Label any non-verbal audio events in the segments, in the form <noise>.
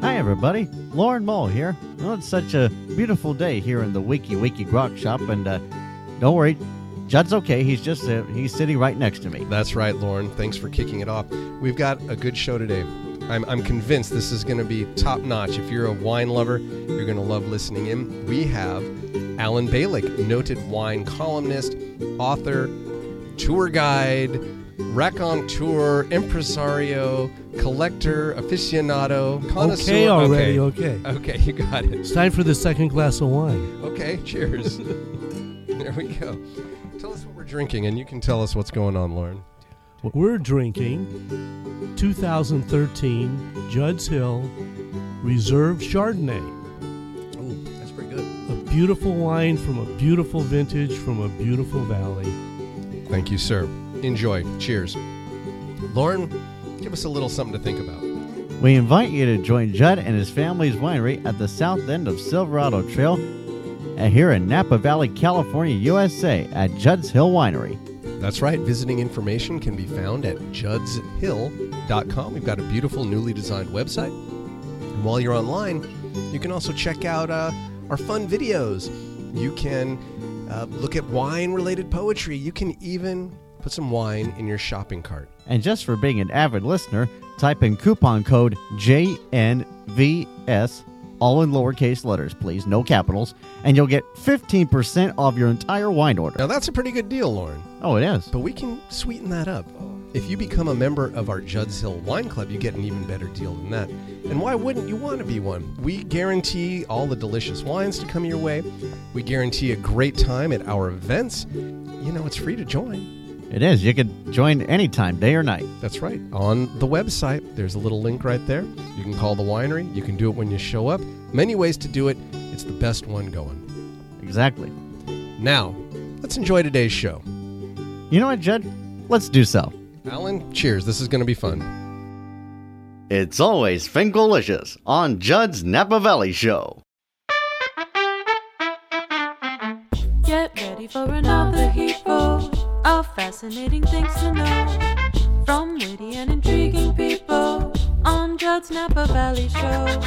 Hi, everybody. Lauren Mole here. Well, it's such a beautiful day here in the Wiki Wiki Grog Shop, and uh, don't worry, Judd's okay. He's just uh, he's sitting right next to me. That's right, Lauren. Thanks for kicking it off. We've got a good show today. I'm, I'm convinced this is going to be top notch. If you're a wine lover, you're going to love listening in. We have Allen Balik, noted wine columnist, author, tour guide, raconteur, impresario, collector, aficionado, connoisseur. Okay, already, okay. Okay, you got it. It's time for the second glass of wine. Okay, cheers. <laughs> there we go. Tell us what we're drinking, and you can tell us what's going on, Lauren. We're drinking 2013 Judd's Hill Reserve Chardonnay. Ooh, that's pretty good. A beautiful wine from a beautiful vintage from a beautiful valley. Thank you, sir. Enjoy. Cheers. Lauren, give us a little something to think about. We invite you to join Judd and his family's winery at the south end of Silverado Trail and here in Napa Valley, California, USA at Judd's Hill Winery. That's right. Visiting information can be found at juddshill.com. We've got a beautiful, newly designed website. And while you're online, you can also check out uh, our fun videos. You can uh, look at wine related poetry. You can even put some wine in your shopping cart. And just for being an avid listener, type in coupon code JNVS, all in lowercase letters, please, no capitals, and you'll get 15% off your entire wine order. Now, that's a pretty good deal, Lauren. Oh, it is. But we can sweeten that up. If you become a member of our Judd's Hill Wine Club, you get an even better deal than that. And why wouldn't you want to be one? We guarantee all the delicious wines to come your way. We guarantee a great time at our events. You know, it's free to join. It is. You can join anytime, day or night. That's right. On the website, there's a little link right there. You can call the winery. You can do it when you show up. Many ways to do it. It's the best one going. Exactly. Now, let's enjoy today's show. You know what, Judd? Let's do so. Allen, cheers. This is going to be fun. It's always Fingalicious on Judd's Napa Valley Show. Fascinating things to know from witty and intriguing people on Judd's Napa Valley Show.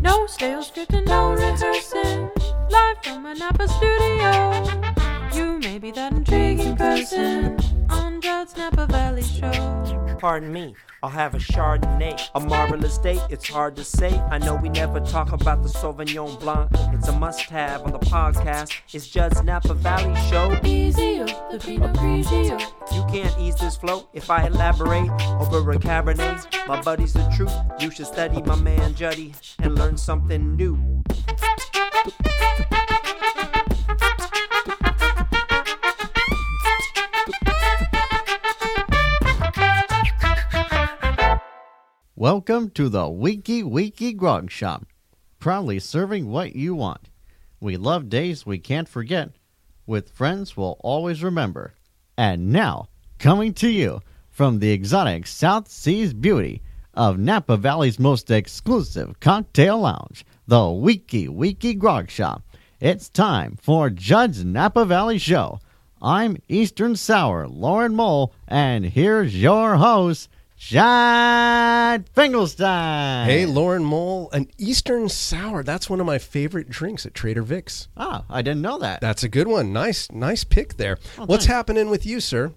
No stale script and no rehearsing, live from a Napa studio. You may be that intriguing person on Judd's Napa Valley Show. Pardon me, I'll have a Chardonnay. A marvelous day, it's hard to say. I know we never talk about the Sauvignon Blanc. It's a must have on the podcast. It's Judd's Napa Valley Show. Easy, the Pinot Grigio. You can't ease this flow if I elaborate over a Cabernet. My buddy's the truth. You should study my man Juddy and learn something new. Welcome to the Wiki Wiki Grog Shop, proudly serving what you want. We love days we can't forget, with friends we'll always remember. And now, coming to you from the exotic South Seas beauty of Napa Valley's most exclusive cocktail lounge, the Wiki Wiki Grog Shop, it's time for Judd's Napa Valley Show. I'm Eastern Sour Lauren Mole, and here's your host, Judd Finkelstein. Hey, Lauren Mole, an Eastern Sour. That's one of my favorite drinks at Trader Vic's. Ah, I didn't know that. That's a good one. Nice, nice pick there. Oh, What's thanks. happening with you, sir?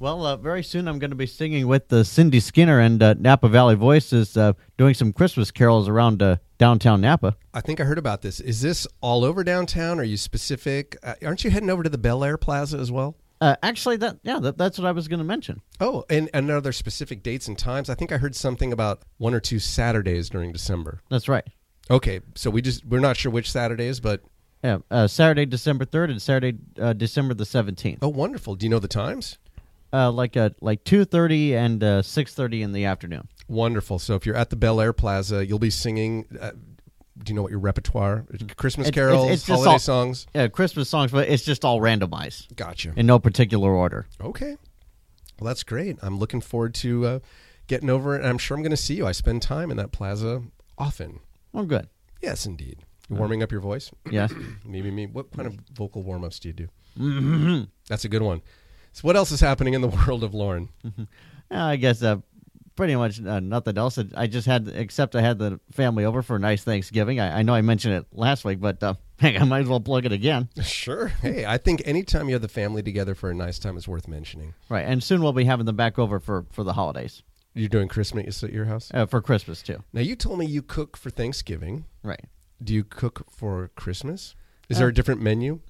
Well, uh, very soon I'm going to be singing with uh, Cindy Skinner and uh, Napa Valley Voices, uh, doing some Christmas carols around uh, downtown Napa. I think I heard about this. Is this all over downtown? Are you specific? Uh, aren't you heading over to the Bel Aire Plaza as well? Uh, actually, that yeah, that, that's what I was going to mention. Oh, and, and are there specific dates and times? I think I heard something about one or two Saturdays during December. That's right. Okay, so we just we're not sure which Saturdays, but Yeah, uh, Saturday, December third, and Saturday, uh, December the seventeenth. oh, wonderful. Do you know the times? Uh, like uh, like two thirty and uh, six thirty in the afternoon. Wonderful. So if you're at the Bel Aire Plaza, you'll be singing. Do you know what your repertoire? Christmas It's- it's- carols, it's just holiday all- songs. Yeah, Christmas songs, but it's just all randomized Gotcha. in no particular order. Okay. Well, that's great. I'm looking forward to uh, getting over it. And I'm sure I'm going to see you. I spend time in that plaza often. Oh, good. Yes, indeed. You warming up your voice? <clears throat> Yes. <clears throat> Maybe me. What kind of vocal warm ups do you do? That's a good one. So, what else is happening in the <laughs> world of Lauren? Uh, I guess uh, pretty much uh, nothing else. I just had, except I had the family over for a nice Thanksgiving. I, I know I mentioned it last week, but uh, <laughs> hey, I might as well plug it again. <laughs> Sure. Hey, I think anytime you have the family together for a nice time is worth mentioning. Right, and soon we'll be having them back over for for the holidays, You're doing Christmas at your house? uh, for Christmas too. Now, you told me you cook for Thanksgiving. Right. Do you cook for Christmas? Is Uh, there a different menu?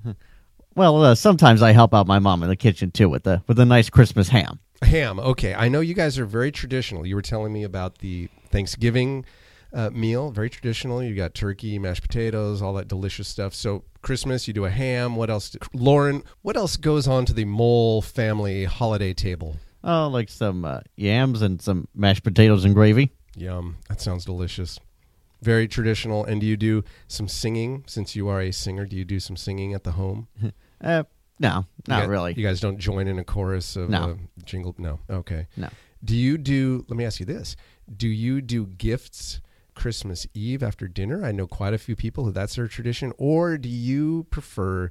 Well, uh, sometimes I help out my mom in the kitchen too with the with a nice Christmas ham. Ham. Okay. I know you guys are very traditional. You were telling me about the Thanksgiving uh, meal. Very traditional. You got turkey, mashed potatoes, all that delicious stuff. So Christmas, you do a ham. What else? Lauren, what else goes on to the Mole family holiday table? Oh, like some uh, yams and some mashed potatoes and gravy. Yum. That sounds delicious. Very traditional. And do you do some singing? Since you are a singer, do you do some singing at the home? <laughs> Uh, no, not guys- really. You guys don't join in a chorus of No. uh, jingle? No. Okay. No. Do you do, let me ask you this. Do you do gifts Christmas Eve after dinner? I know quite a few people who that's their tradition. Or do you prefer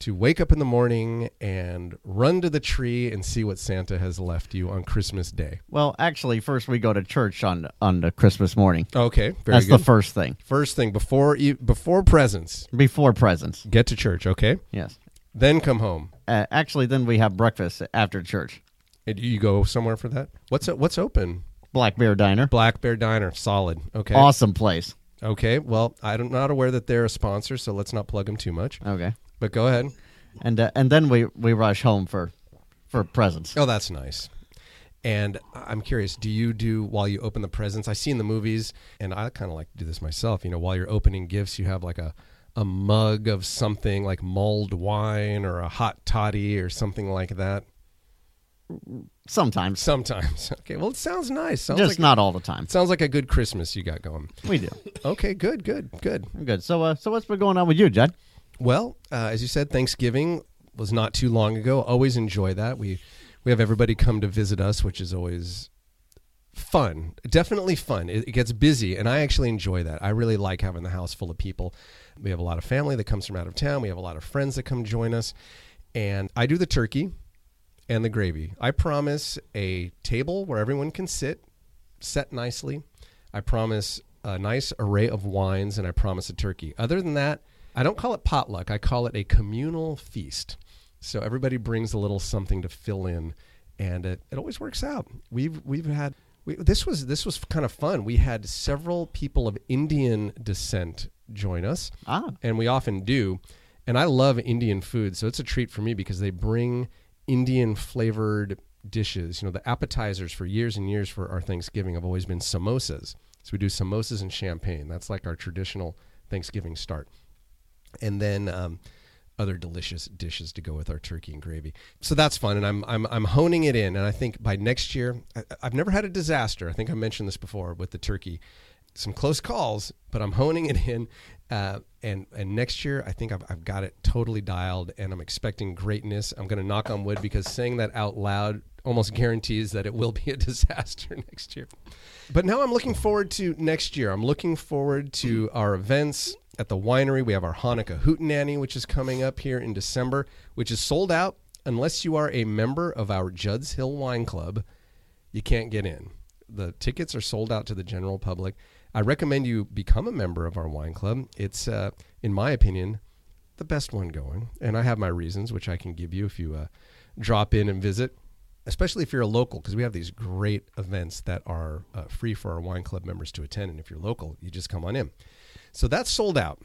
to wake up in the morning and run to the tree and see what Santa has left you on Christmas Day? Well, actually, first we go to church on on the Christmas morning. Okay. Very That's good. the first thing First thing before before presents, before presents. get to church, okay? Yes. Then come home. Uh, actually, then we have breakfast after church. And you go somewhere for that? What's what's open? Black Bear Diner. Black Bear Diner, solid. Okay. Awesome place. Okay. Well, I'm not aware that they're a sponsor, so let's not plug them too much. Okay. But go ahead. And uh, and then we we rush home for for presents. Oh, that's nice. And I'm curious, do you do while you open the presents? I see in the movies, and I kind of like to do this myself. You know, while you're opening gifts, you have like a a mug of something like mulled wine or a hot toddy or something like that. Sometimes, Sometimes. <laughs> Okay. Well, it sounds nice. Sounds just like, not all the time. Sounds like a good Christmas you got going. We do. Okay. Good. Good. Good. Good. So uh, so what's been going on with you, Judd? Well, uh, as you said, Thanksgiving was not too long ago. Always enjoy that. We we have everybody come to visit us, which is always fun. Definitely fun. It, it gets busy, and I actually enjoy that. I really like having the house full of people. We have a lot of family that comes from out of town. We have a lot of friends that come join us, and I do the turkey and the gravy. I promise a table where everyone can sit, set nicely. I promise a nice array of wines, and I promise a turkey. Other than that, I don't call it potluck. I call it a communal feast. So everybody brings a little something to fill in, and it, it always works out. We've we've had we, this was this was kind of fun. We had several people of Indian descent join us, Ah, and we often do. And I love Indian food, so it's a treat for me because they bring Indian flavored dishes. You know, the appetizers for years and years for our Thanksgiving have always been samosas. So we do samosas and champagne. That's like our traditional Thanksgiving start. And then um, other delicious dishes to go with our turkey and gravy. So that's fun, and I'm I'm I'm honing it in. And I think by next year, I, I've never had a disaster. I think I mentioned this before with the turkey some close calls, but I'm honing it in. Uh, and and next year, I think I've, I've got it totally dialed, and I'm expecting greatness. I'm going to knock on wood because saying that out loud almost guarantees that it will be a <laughs> disaster next year. But now I'm looking forward to next year. I'm looking forward to our events at the winery. We have our Hanukkah Hootenanny, which is coming up here in December, which is sold out unless you are a member of our Judd's Hill Wine Club. You can't get in. The tickets are sold out to the general public. I recommend you become a member of our wine club. It's, uh, in my opinion, the best one going, and I have my reasons, which I can give you if you uh, drop in and visit. Especially if you're a local, because we have these great events that are uh, free for our wine club members to attend. And if you're local, you just come on in. So that's sold out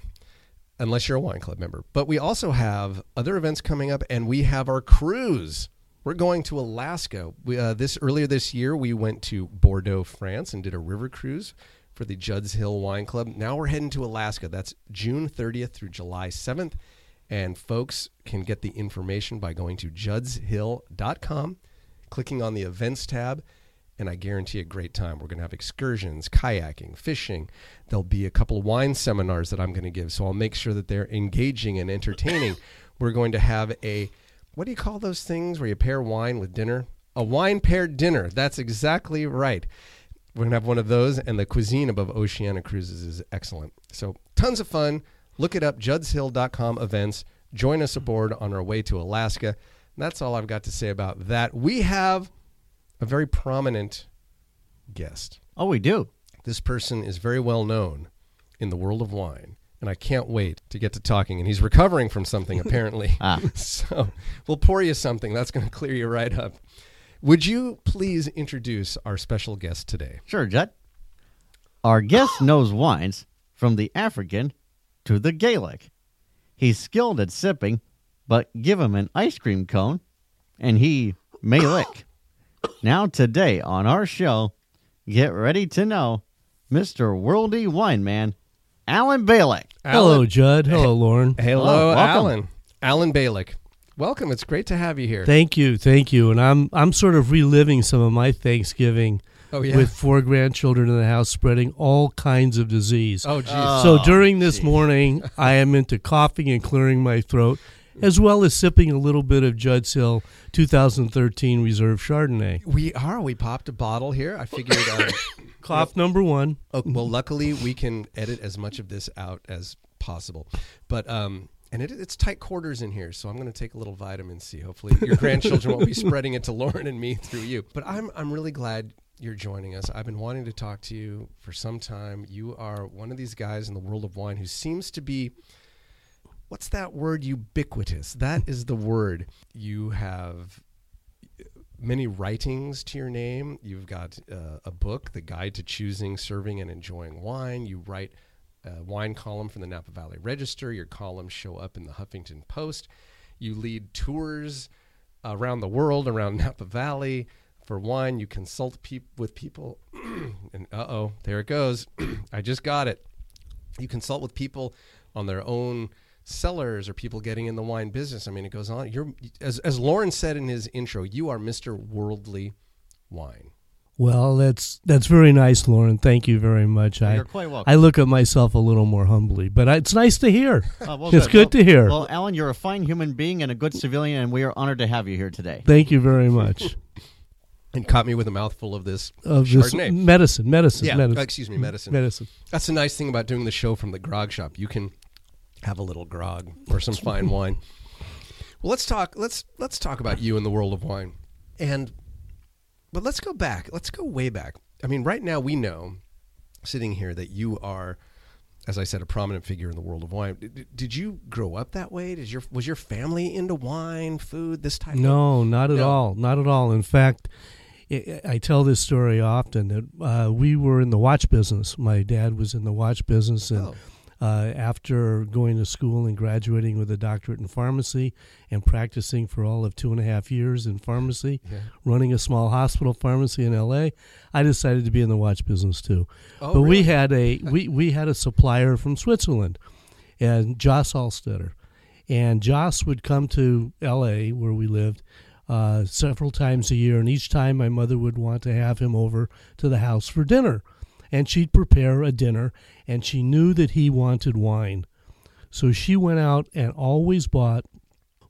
unless you're a wine club member. But we also have other events coming up, and we have our cruise. We're going to Alaska. We, uh, this earlier this year, we went to Bordeaux, France, and did a river cruise for the Judd's Hill Wine Club. Now we're heading to Alaska. That's June 30th through July 7th, and folks can get the information by going to juddshill.com, clicking on the events tab, and I guarantee a great time. We're going to have excursions, kayaking, fishing. There'll be a couple of wine seminars that I'm going to give, so I'll make sure that they're engaging and entertaining. <laughs> We're going to have a what do you call those things where you pair wine with dinner? A wine paired dinner. That's exactly right. We're going to have one of those, and the cuisine above Oceania Cruises is excellent. So, tons of fun. Look it up, juddshill.com events. Join us aboard on our way to Alaska. And that's all I've got to say about that. We have a very prominent guest. Oh, we do. This person is very well known in the world of wine, and I can't wait to get to talking. And he's recovering from something, <laughs> apparently. Ah. <laughs> So we'll pour you something. That's going <laughs> to clear you right up. Would you please introduce our special guest today? Sure, Judd. Our guest <gasps> knows wines from the African to the Gaelic. He's skilled at sipping, but give him an ice cream cone and he may <coughs> lick. Now, today on our show, get ready to know Mr. Worldy Wine Man, Allen Balik. Hello, Judd. Hello, <laughs> Lauren. Hello, welcome. Allen. Allen Balik. Welcome. It's great to have you here. Thank you, thank you. And I'm I'm sort of reliving some of my Thanksgiving oh, yeah. with four grandchildren in the house, spreading all kinds of disease. oh, geez. Uh, so Oh, during this geez. morning, <laughs> I am into coughing and clearing my throat, as well as sipping a little bit of Judd's Hill 2013 Reserve Chardonnay. we are. We popped a bottle here. I figured. Uh, <coughs> Cough number one. oh, well, luckily, we can edit as much of this out as possible. But, um, and it, it's tight quarters in here, so I'm going to take a little vitamin C. Hopefully, your <laughs> grandchildren won't be spreading it to Lauren and me through you. But I'm, I'm really glad you're joining us. I've been wanting to talk to you for some time. You are one of these guys in the world of wine who seems to be what's that word ubiquitous that is the word you have many writings to your name you've got uh, a book the guide to choosing serving and enjoying wine you write a wine column for the napa valley register your columns show up in the huffington post you lead tours around the world around <laughs> napa valley for wine you consult peop- with people <clears throat> and uh-oh there it goes <clears throat> i just got it you consult with people on their own cellars or people getting in the wine business. I mean, it goes on. You're as as Lauren said in his intro, you are Mr. Worldly Wine. Well, that's that's very nice, Lauren. Thank you very much. I You're quite welcome. I look at myself a little more humbly, but I, it's nice to hear. Oh, well, it's good to hear. Well, Allen, you're a fine human being and a good civilian, and we are honored to have you here today. Thank you very much. <laughs> And caught me with a mouthful of this Of this Chardonnay. medicine, medicine, yeah, medicine, uh, excuse me, medicine. medicine. That's the nice thing about doing the show from the grog shop. You can have a little grog or some <laughs> fine wine. Well, let's talk. Let's let's talk about you in the world of wine, and but let's go back. Let's go way back. I mean, right now we know, sitting here, that you are, as I said, a prominent figure in the world of wine. Did, did you grow up that way? Did your was your family into wine, food, this type? of No, not at No. all. Not at all. In fact, I, I tell this story often that uh, we were in the watch business. My dad was in the watch business, and Oh. Uh, after going to school and graduating with a doctorate in pharmacy and practicing for all of two and a half years in pharmacy, <laughs> Yeah. running a small hospital pharmacy in L.A., I decided to be in the watch business too. Oh, but we had a <laughs> we, we had a supplier from Switzerland, and Joss Alstetter, and Joss would come to L.A. where we lived uh, several times a year, and each time my mother would want to have him over to the house for dinner, and she'd prepare a dinner, and she knew that he wanted wine, so she went out and always bought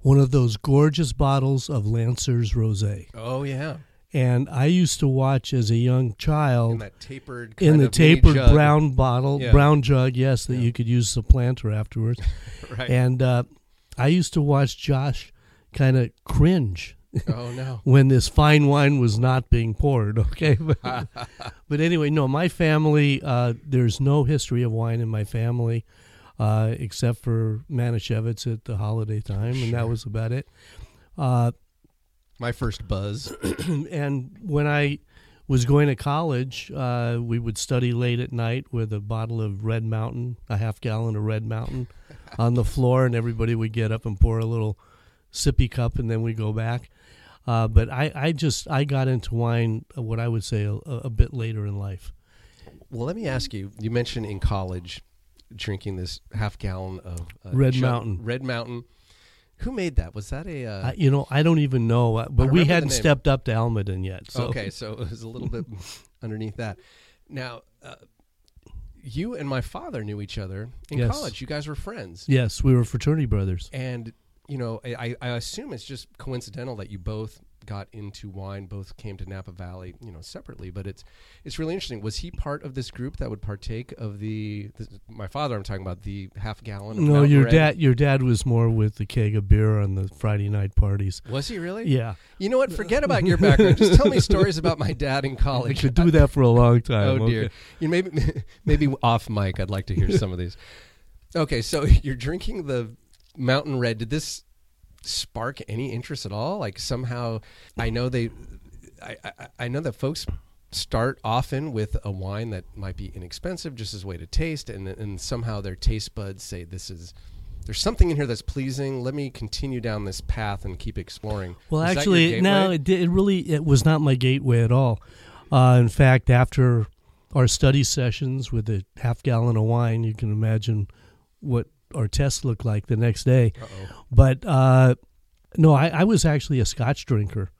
one of those gorgeous bottles of Lancer's Rosé. Oh yeah, And I used to watch as a young child in that tapered, kind in the tapered brown bottle, Yeah. brown jug, yes, that Yeah. you could use as a planter afterwards. <laughs> right? and uh, I used to watch Josh kind of cringe oh no, <laughs> when this fine wine was not being poured. Okay, <laughs> but, <laughs> but anyway, no, my family. Uh, there's no history of wine in my family, uh, except for Manischewitz at the holiday time, and that was about it. Uh, my first buzz. <clears throat> and when I was going to college, uh, we would study late at night with a bottle of Red Mountain, a half gallon of Red Mountain, on the floor, and everybody would get up and pour a little sippy cup, and then we'd go back. Uh, but I, I just I got into wine, uh, what I would say, a, a bit later in life. Well, let me ask you. You mentioned in college drinking this half gallon of uh, Red jug- Mountain. Red Mountain. Who made that? Was that a? Uh, I, you know, I don't even know, uh, but we hadn't stepped up to Almaden yet. So. okay, so it was a little bit <laughs> underneath that. Now, uh, you and my father knew each other in Yes. college. You guys were friends, Yes, we were fraternity brothers. and you know, I, I assume it's just coincidental that you both got into wine both came to Napa Valley, you know, separately. But it's it's really interesting. Was he part of this group that would partake of the, the my father? I'm talking about the half gallon. Of No, Mountain your Red? dad. Your dad was more with the keg of beer on the Friday night parties. Was he really? Yeah, You know what? Forget about your background. Just tell me stories about my dad in <laughs> college. could do that for a long time. Oh dear. okay? You maybe <laughs> maybe off mic. I'd like to hear some of these. <laughs> Okay, so you're drinking the Mountain Red. Did this spark any interest at all? Like somehow, I know they, I I, I know that folks start often with a wine that might be inexpensive, just as a way to taste, and and somehow their taste buds say this is. There's something in here that's pleasing. Let me continue down this path and keep exploring. Well, Was actually, no, it, did, it really it was not my gateway at all. Uh, in fact, after our study sessions with a half gallon of wine, you can imagine what our tests looked like the next day. Uh-oh. But uh, no, I, I was actually a Scotch drinker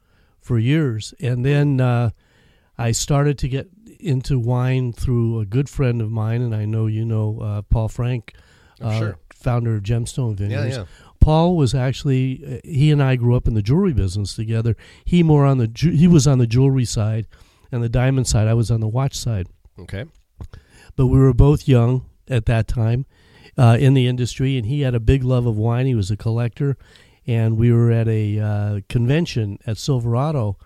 for years, and then uh, I started to get into wine through a good friend of mine, and I know you know uh, Paul Frank, Oh, uh, sure. founder of Gemstone Vineyards. yeah. Paul was actually he and I grew up in the jewelry business together. He more on the ju- he was on the jewelry side, and the diamond side. I was on the watch side. Okay. But we were both young at that time uh, in the industry, and he had a big love of wine. He was a collector, and we were at a uh, convention at Silverado,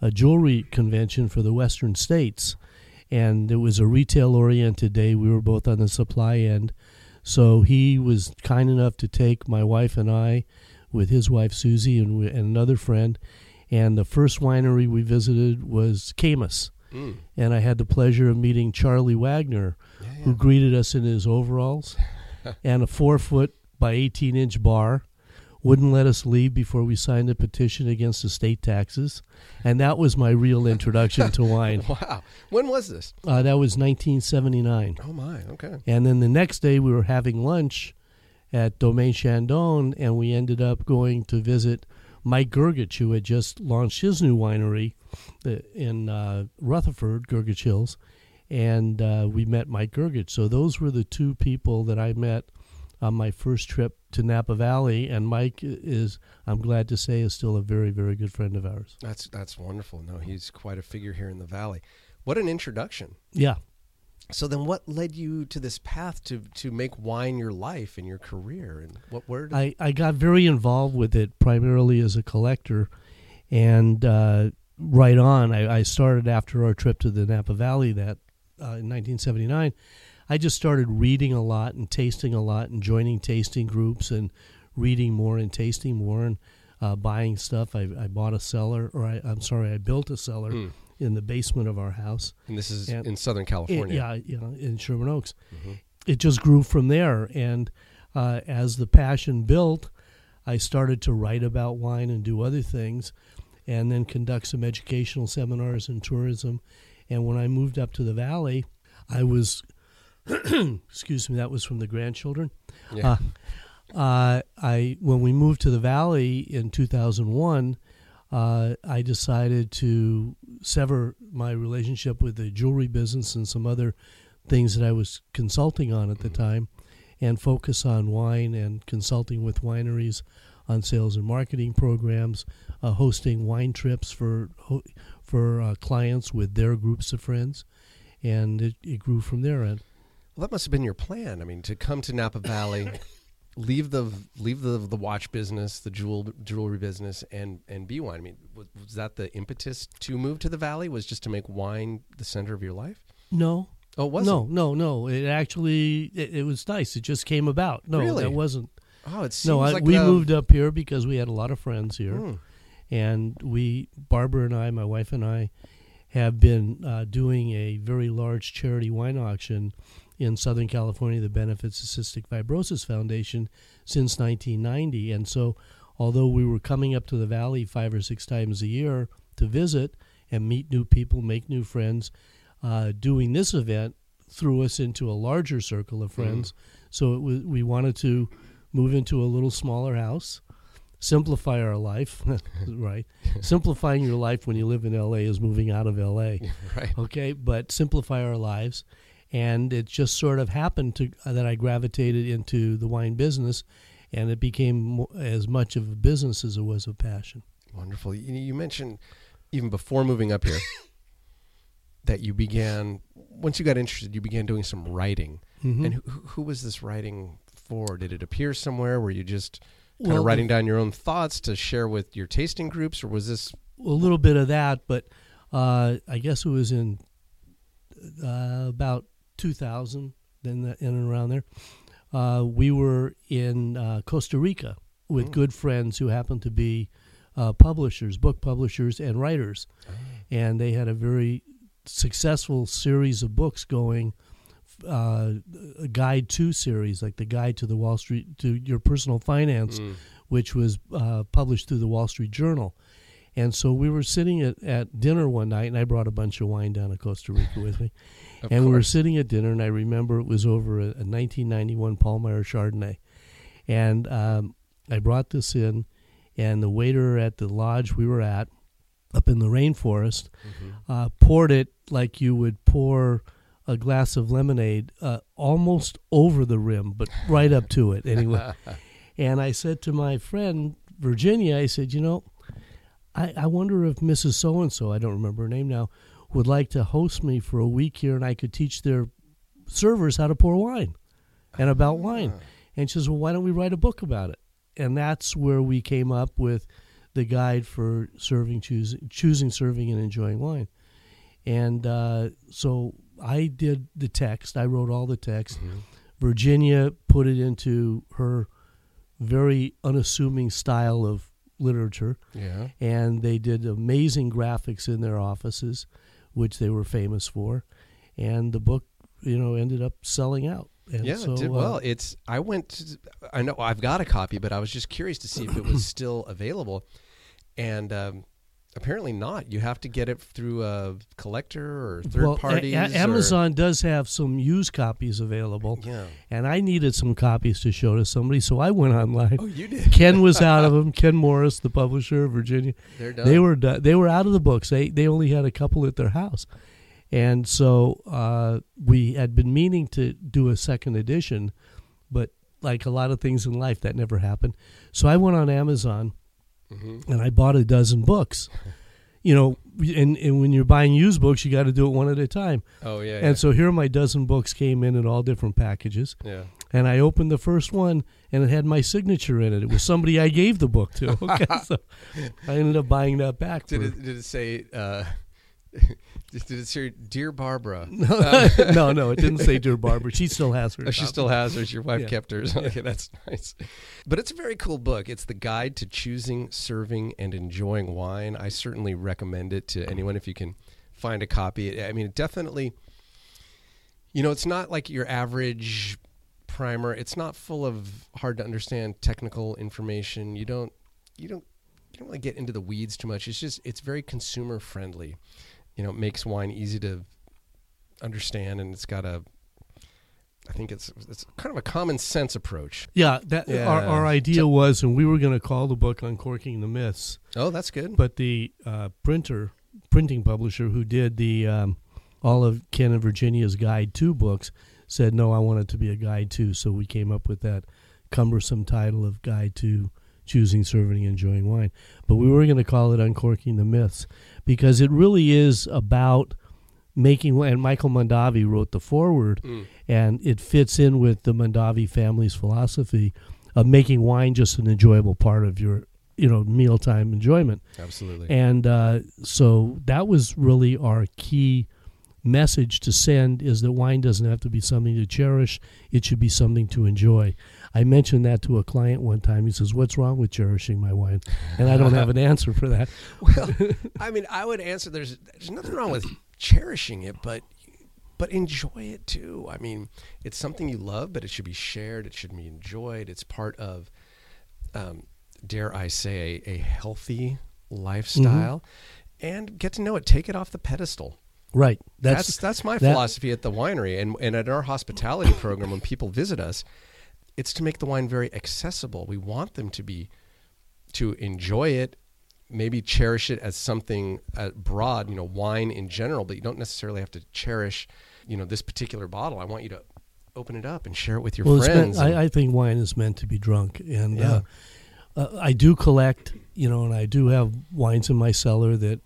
a jewelry convention for the Western states, and it was a retail oriented day. We were both on the supply end. So he was kind enough to take my wife and I, with his wife Susie and, we, and another friend, and the first winery we visited was Caymus. Mm. And I had the pleasure of meeting Charlie Wagner, Yeah, yeah. who greeted us in his overalls <laughs> <laughs> and a four foot by 18 inch bar. Wouldn't let us leave before we signed a petition against estate taxes. And that was my real introduction to wine. <laughs> Wow. When was this? Uh, that was 1979. Oh my. Okay. And then the next day we were having lunch at Domaine Chandon, and we ended up going to visit Mike Grgich, who had just launched his new winery uh, in uh, Rutherford, Grgich Hills. And uh, we met Mike Grgich. So those were the two people that I met on my first trip to Napa Valley. And Mike is, I'm glad to say, is still a very, very good friend of ours. That's that's wonderful. No, he's quite a figure here in the valley. What an introduction. Yeah. So then, what led you to this path to to make wine your life and your career? And what where? I, I got very involved with it primarily as a collector, and uh, right on, I, I started after our trip to the Napa Valley that uh, in 1979. I just started reading a lot and tasting a lot and joining tasting groups and reading more and tasting more and uh, buying stuff. I, I bought a cellar, or I, I'm sorry, I built a cellar Hmm. in the basement of our house. and this is and- in Southern It- California. yeah, in Sherman Oaks. Mhm. It just grew from there, and uh, as the passion built, I started to write about wine and do other things, and then conduct some educational seminars and tourism. And when I moved up to the valley, I was, <clears throat> excuse me, that was from the grandchildren. Yeah. Uh, uh, I when we moved to the valley in 2001, uh, I decided to sever my relationship with the jewelry business and some other things that I was consulting on at the time, and focus on wine and consulting with wineries on sales and marketing programs, uh, hosting wine trips for for uh, clients with their groups of friends, and it, it grew from there. And Well, that must have been your plan. I mean, to come to Napa Valley, <laughs> leave the leave the the watch business, the jewel jewelry business, and and be wine. I mean, was, was that the impetus to move to the valley? Was just to make wine the center of your life? no, Oh, it wasn't. no, no, no. It actually it, it was nice. It just came about. No, Really? that wasn't. Oh, it seems No, I, like we the- moved up here because we had a lot of friends here, Mm. and we Barbara and I, my wife and I, have been uh, doing a very large charity wine auction in Southern California that benefits the Cystic Fibrosis Foundation since 1990. And so, although we were coming up to the valley five or six times a year to visit and meet new people, make new friends, uh, doing this event threw us into a larger circle of friends. So was, we wanted to move into a little smaller house, simplify our life, <laughs> right? <laughs> Simplifying your life when you live in LA is moving out of LA <laughs> right. okay but simplify our lives and it just sort of happened to uh, that i gravitated into the wine business and it became as much of a business as it was a passion Wonderful. You, mentioned even before moving up here that you began once you got interested, you began doing some writing. Mhm. And who, who was this writing for? Did it appear somewhere? Were you just kind Well, of writing down your own thoughts to share with your tasting groups, or was this? a little bit of that, but uh, I guess it was in uh, about 2000, then the, in and around there. Uh, we were in uh, Costa Rica with Mm. good friends who happened to be uh, publishers, book publishers, and writers, and they had a very successful series of books going. Uh, a guide to series, like the guide to the Wall Street to your personal finance, Mm. which was uh, published through the Wall Street Journal. And so we were sitting at, at dinner one night, and I brought a bunch of wine down to Costa Rica with me. <laughs> And we were sitting at dinner, and I remember it was over a, a 1991 Palmyra Chardonnay. And um, I brought this in, and the waiter at the lodge we were at, up in the rainforest, Mm-hmm. uh, poured it like you would pour a glass of lemonade, uh, almost over the rim, but right up to it anyway. <laughs> and I said to my friend Virginia, I said, you know, I, I wonder if Mrs. So and so, I don't remember her name now, would like to host me for a week here, and I could teach their servers how to pour wine and about wine. And she says, well, why don't we write a book about it? And that's where we came up with the guide for serving, choosing, choosing, serving, and enjoying wine. And uh, so I did the text. I wrote all the text. Mm-hmm. Virginia put it into her very unassuming style of literature, Yeah. and they did amazing graphics in their offices, which they were famous for. And the book, you know, ended up selling out. And Yeah, so, it did uh, well. It's I went. To, I know I've got a copy, but I was just curious to see if it was <coughs> still available, and um, apparently not. You have to get it through a collector or third well, parties. a- or- Amazon does have some used copies available, Yeah. and I needed some copies to show to somebody, so I went online. Oh, you did. <laughs> Ken was out of them. Ken Morris, the publisher, of Virginia. They're done. They were do- they were out of the books. They they only had a couple at their house, and so uh, we had been meaning to do a second edition, but like a lot of things in life, that never happened. So I went on Amazon Mhm. and I bought a dozen books. <laughs> You know, and, and when you're buying used books, you got to do it one at a time. Oh yeah. And so here my dozen books came in in all different packages. yeah. And I opened the first one, and it had my signature in it. It was somebody I gave the book to. Okay, <laughs> <laughs> so I ended up buying that back. Did for- it? Did it say? Uh, did it say, "Dear Barbara"? <laughs> no, no, it didn't say Dear Barbara. She still has her. Oh, she still has hers. Your wife Yeah. kept hers. Okay, that's nice. But it's a very cool book. It's the guide to choosing, serving, and enjoying wine. I certainly recommend it to anyone if you can find a copy. I mean, it definitely. You know, it's not like your average primer. It's not full of hard to understand technical information. You don't. You don't. You don't really get into the weeds too much. It's just. It's very consumer friendly. You know, it makes wine easy to understand, and it's got a I think it's it's kind of a common sense approach. Yeah, that Yeah. Our, our idea was, and we were going to call the book "Uncorking the Myths," Oh, that's good. but the uh, printer, printing publisher who did the um, all of Ken and Virginia's Guide to books said, "No, I want it to be a guide to." So we came up with that cumbersome title of "Guide to Choosing, Serving, and Enjoying Wine." But we were going to call it "Uncorking the Myths" because it really is about making. And Michael Mondavi wrote the foreword, Mm. and it fits in with the Mondavi family's philosophy of making wine just an enjoyable part of your, you know, mealtime enjoyment. Absolutely. And uh, so that was really our key message to send is that wine doesn't have to be something to cherish it should be something to enjoy i mentioned that to a client one time he says what's wrong with cherishing my wine and i don't have an answer for that <laughs> well, <laughs> I mean, I would answer there's there's nothing wrong with cherishing it, but but enjoy it too. I mean, it's something you love, but it should be shared. It should be enjoyed. It's part of, um, dare I say, a, a healthy lifestyle, and get to know it. Take it off the pedestal. right That's that's, that's, my that- philosophy at the winery and and at our hospitality program when people visit us, it's to make the wine very accessible. We want them to be to enjoy it, maybe cherish it as something uh, broad, you know, wine in general, but you don't necessarily have to cherish, you know, this particular bottle. I want you to open it up and share it with your well, friends. meant, I, I think wine is meant to be drunk and Yeah. uh, uh, I do collect, you know, and I do have wines in my cellar that,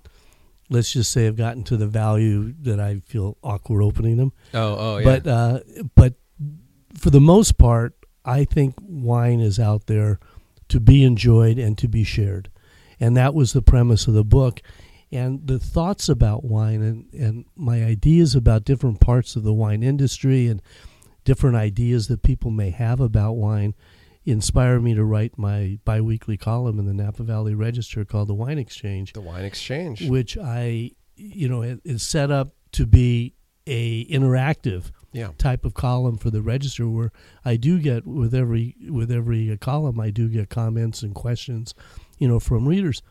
let's just say, have gotten to the value that I feel awkward opening them. Oh, oh, yeah. But uh, but for the most part, I think wine is out there to be enjoyed and to be shared, and that was the premise of the book. And the thoughts about wine and, and my ideas about different parts of the wine industry and different ideas that people may have about wine inspired me to write my biweekly column in the Napa Valley Register called The Wine Exchange the wine exchange. which I, you know, is set up to be a interactive yeah. type of column for the register, where I do get with every with every column, I do get comments and questions, you know, from readers.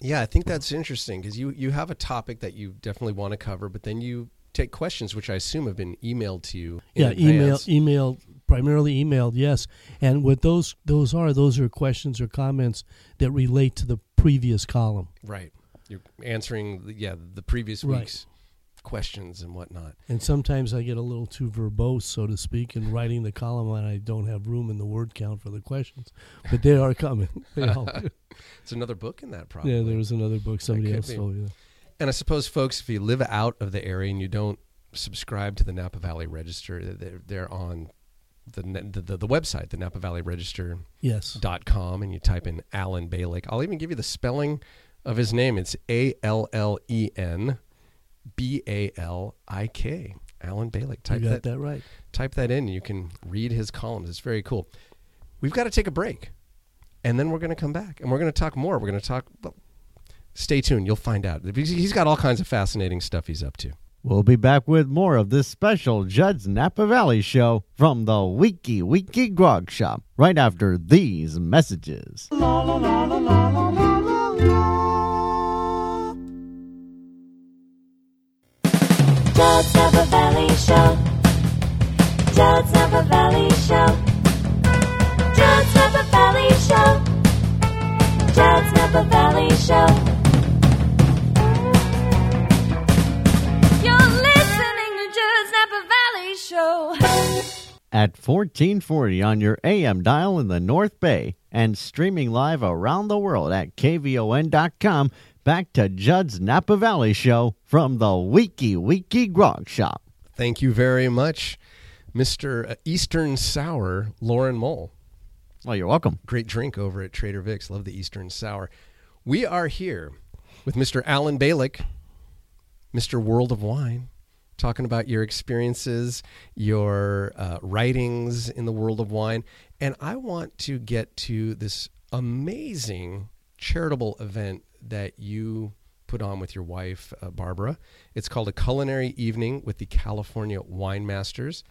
Yeah, I think that's interesting because you you have a topic that you definitely want to cover, but then you take questions, which I assume have been emailed to you. yeah, email, advance. email, primarily emailed, yes. And what those those are, those are questions or comments that relate to the previous column. Right. You're answering, yeah, the previous Right. week's questions and whatnot. And sometimes I get a little too verbose, so to speak, in writing the column, and I don't have room in the word count for the questions. But they are coming. <laughs> They all. It's <laughs> another book in that, probably. yeah, there was another book somebody else be. told you. And I suppose, folks, if you live out of the area and you don't subscribe to the Napa Valley Register, they're, they're on the, the, the, the website, the Napa Valley Register. Yes. dot com and you type in Allen Balik. I'll even give you the spelling of his name. It's A L L E N B A L I K. Allen Balik. You Type got that, that right. type that in and you can read his columns. It's very cool. We've got to take a break. And then we're going to come back and we're going to talk more. We're going to talk well, stay tuned. You'll find out. He's got all kinds of fascinating stuff he's up to. We'll be back with more of this special Judd's Napa Valley show from the Wiki Wiki Grog Shop right after these messages. Judd's Napa Valley Show. Judd's Napa Valley Show. Judd's Napa Valley Show. Judd's Napa Valley Show. You're listening to Judd's Napa Valley Show. At 1440 on your AM dial in the North Bay and streaming live around the world at KVON.com. Back to Judd's Napa Valley show from the Wiki Wiki Grog Shop. Thank you very much, Mr. Eastern Sour, Lauren Mole. Oh, you're welcome. great drink over at Trader Vic's. Love the Eastern Sour. We are here with Mr. Allen Balik, Mr. World of Wine, talking about your experiences, your uh, writings in the world of wine. And I want to get to this amazing charitable event that you put on with your wife, uh, Barbara. It's called a culinary evening with the California Wine Masters.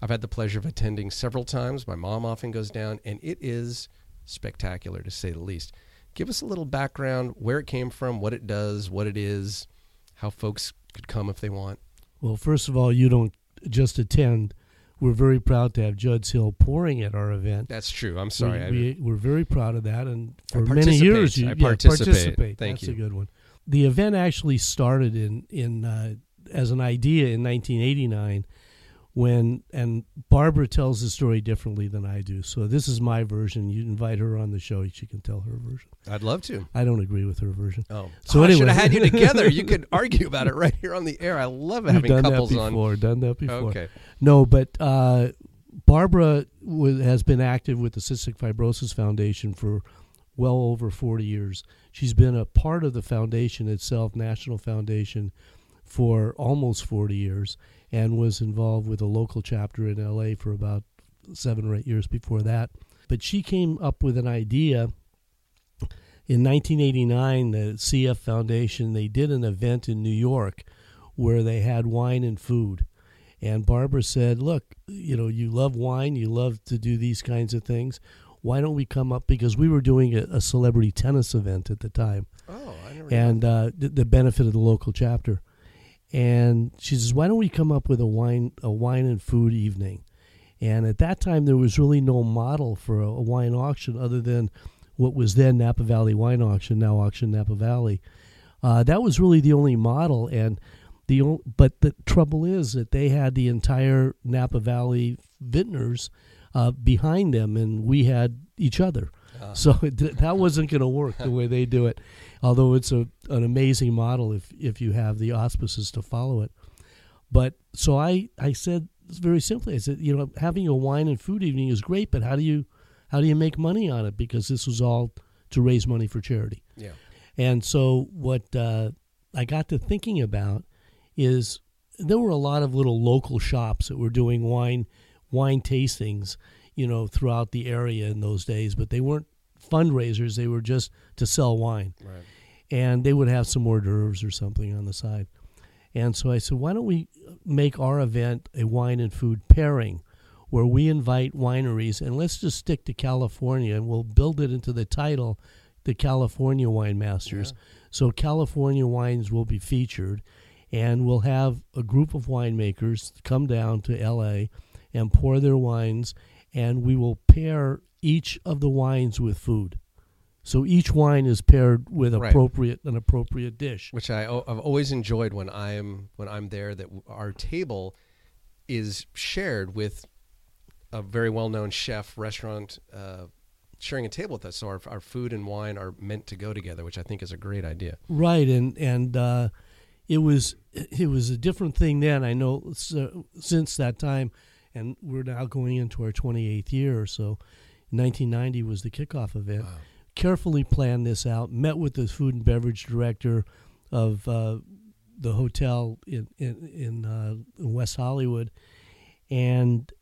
I've had the pleasure of attending several times. My mom often goes down, and it is spectacular to say the least. Give us a little background where it came from, what it does, what it is, how folks could come if they want. Well, first of all, you don't just attend. We're very proud to have Judd's Hill pouring at our event. That's true. I'm sorry. We, we, are very proud of that, and for many years, you I yeah, participate. participate. Thank That's you. a good one. The event actually started in in uh, as an idea in 1989 when and Barbara tells the story differently than I do. So this is my version. You invite her on the show, she can tell her version. I'd love to. I don't agree with her version. Oh, So Oh, I anyway. should have had you together. You <laughs> could argue about it right here on the air. I love having done couples that on. before. Done that before. Okay. No, but uh, Barbara wa has been active with the Cystic Fibrosis Foundation for well over 40 years. She's been a part of the foundation itself, National Foundation, for almost 40 years and was involved with a local chapter in LA for about seven or eight years before that. But she came up with an idea. In 1989, the CF Foundation, they did an event in New York where they had wine and food. And Barbara said, Look, you know, you love wine, you love to do these kinds of things. Why don't we come up? Because we were doing a, a celebrity tennis event at the time, Oh, I never. and uh, the, the benefit of the local chapter. And she says, Why don't we come up with a wine, a wine and food evening? And at that time, there was really no model for a, a wine auction other than what was then Napa Valley Wine Auction, now Auction Napa Valley. Uh, that was really the only model, and the only, but the trouble is that they had the entire Napa Valley vintners uh, behind them, and we had each other. So <laughs> th- that wasn't going to work the way they do it. Although it's a an amazing model if if you have the auspices to follow it. But so I I said very simply I said you know having a wine and food evening is great, but how do you how do you make money on it? Because this was all to raise money for charity. Yeah. And so what uh, I got to thinking about is there were a lot of little local shops that were doing wine wine tastings, you know, throughout the area in those days, but they weren't fundraisers, they were just to sell wine. Right. And they would have some hors d'oeuvres or something on the side. And so I said, why don't we make our event a wine and food pairing where we invite wineries and let's just stick to California and we'll build it into the title the California Wine Masters. So California wines will be featured and we'll have a group of winemakers come down to LA and pour their wines and we will pair each of the wines with food. So each wine is paired with Right. appropriate an appropriate dish. which I, I've always enjoyed when I'm when I'm there. That our table is shared with a very well known chef restaurant uh, sharing a table with us. So our, our food and wine are meant to go together, which I think is a great idea. Right, and and uh, it was it was a different thing then. I know so, since that time, and we're now going into our 28th year. So, 1990 was the kickoff event. Carefully planned this out. Met with the food and beverage director of uh, the hotel in in, in uh, West Hollywood, and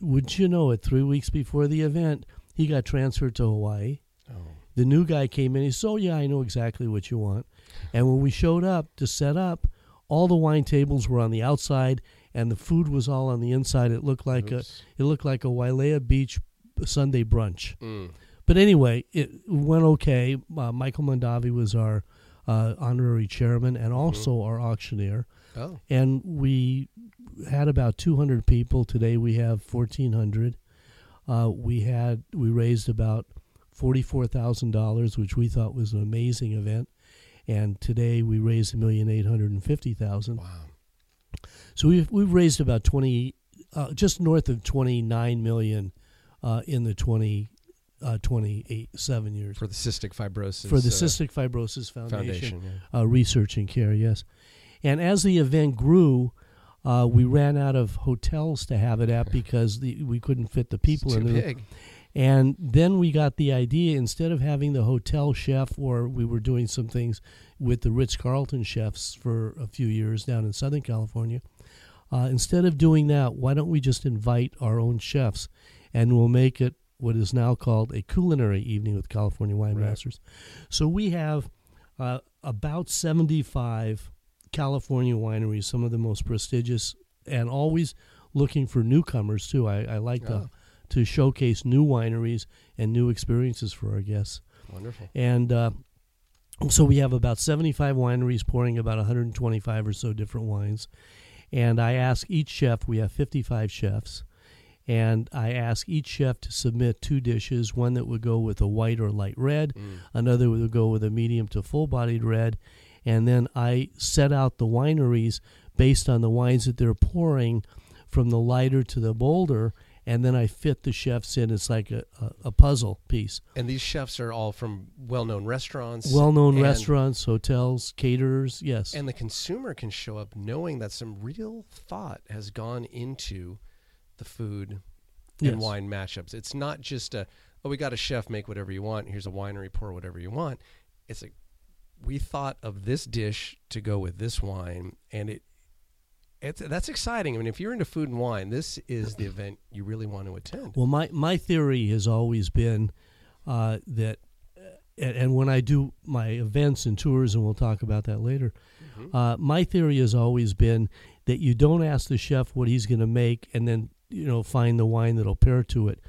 would you know it? Three weeks before the event, he got transferred to Hawaii. Oh, The new guy came in. He said, "Oh yeah, I know exactly what you want." And when we showed up to set up, all the wine tables were on the outside, and the food was all on the inside. It looked like Oops. a it looked like a Wailea Beach Sunday brunch. Mm. But anyway, it went okay. Uh, Michael Mondavi was our uh, honorary chairman and also our auctioneer, oh, and we had about 200 people. Today we have 1,400. Uh, we had we raised about forty-four thousand dollars, which we thought was an amazing event. And today we raised a million eight hundred and fifty thousand. wow. So we've we've raised about twenty, uh, just north of twenty-nine million uh, in the 20, uh, 28, seven years For the cystic fibrosis. for the uh, Cystic Fibrosis Foundation, Foundation. yeah. uh, research and care. Yes, and as the event grew. Uh, we ran out of hotels to have it at because the, we couldn't fit the people It's too in the big. and then we got the idea instead of having the hotel chef, or we were doing some things with the Ritz Carlton chefs for a few years down in Southern California. Uh, instead of doing that, why don't we just invite our own chefs and we'll make it what is now called a culinary evening with California Wine Right. Masters? So we have uh, about 75 California wineries, some of the most prestigious, and always looking for newcomers too. I, I like Oh. to to showcase new wineries and new experiences for our guests. Wonderful. And uh, so we have about 75 wineries pouring about 125 or so different wines. And I ask each chef, we have 55 chefs, and I ask each chef to submit two dishes one that would go with a white or light red, Mm. another would go with a medium to full bodied red. And then I set out the wineries based on the wines that they're pouring from the lighter to the bolder. And then I fit the chefs in. It's like a, a, a puzzle piece. And these chefs are all from well-known restaurants. Well known restaurants, hotels, caterers, yes. And the consumer can show up knowing that some real thought has gone into the food and Yes. wine matchups. It's not just a, oh, we got a chef, make whatever you want. Here's a winery, pour whatever you want. It's like, we thought of this dish to go with this wine, and it, it's that's exciting. I mean, if you're into food and wine, this is the event you really want to attend. Well, my, my theory has always been uh, that, uh, and, and when I do my events and tours, and we'll talk about that later, uh, my theory has always been that you don't ask the chef what he's going to make and then, you know, find the wine that'll pair to it.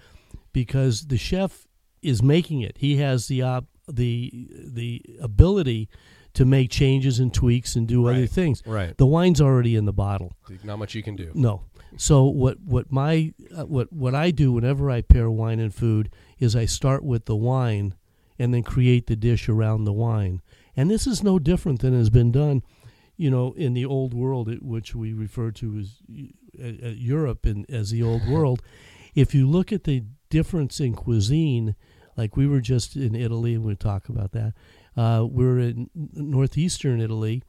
Because the chef is making it. He has the op- the the ability to make changes and tweaks and do other things. Right. The wine's already in the bottle. Not much you can do. No. So what what my uh, what what I do whenever I pair wine and food is I start with the wine and then create the dish around the wine. And this is no different than has been done, you know, in the old world, it- which we refer to as uh, uh, Europe in, as the old world. If you look at the difference in cuisine Like we were just in Italy, and we'll talk about that. Uh, we are in northeastern Italy,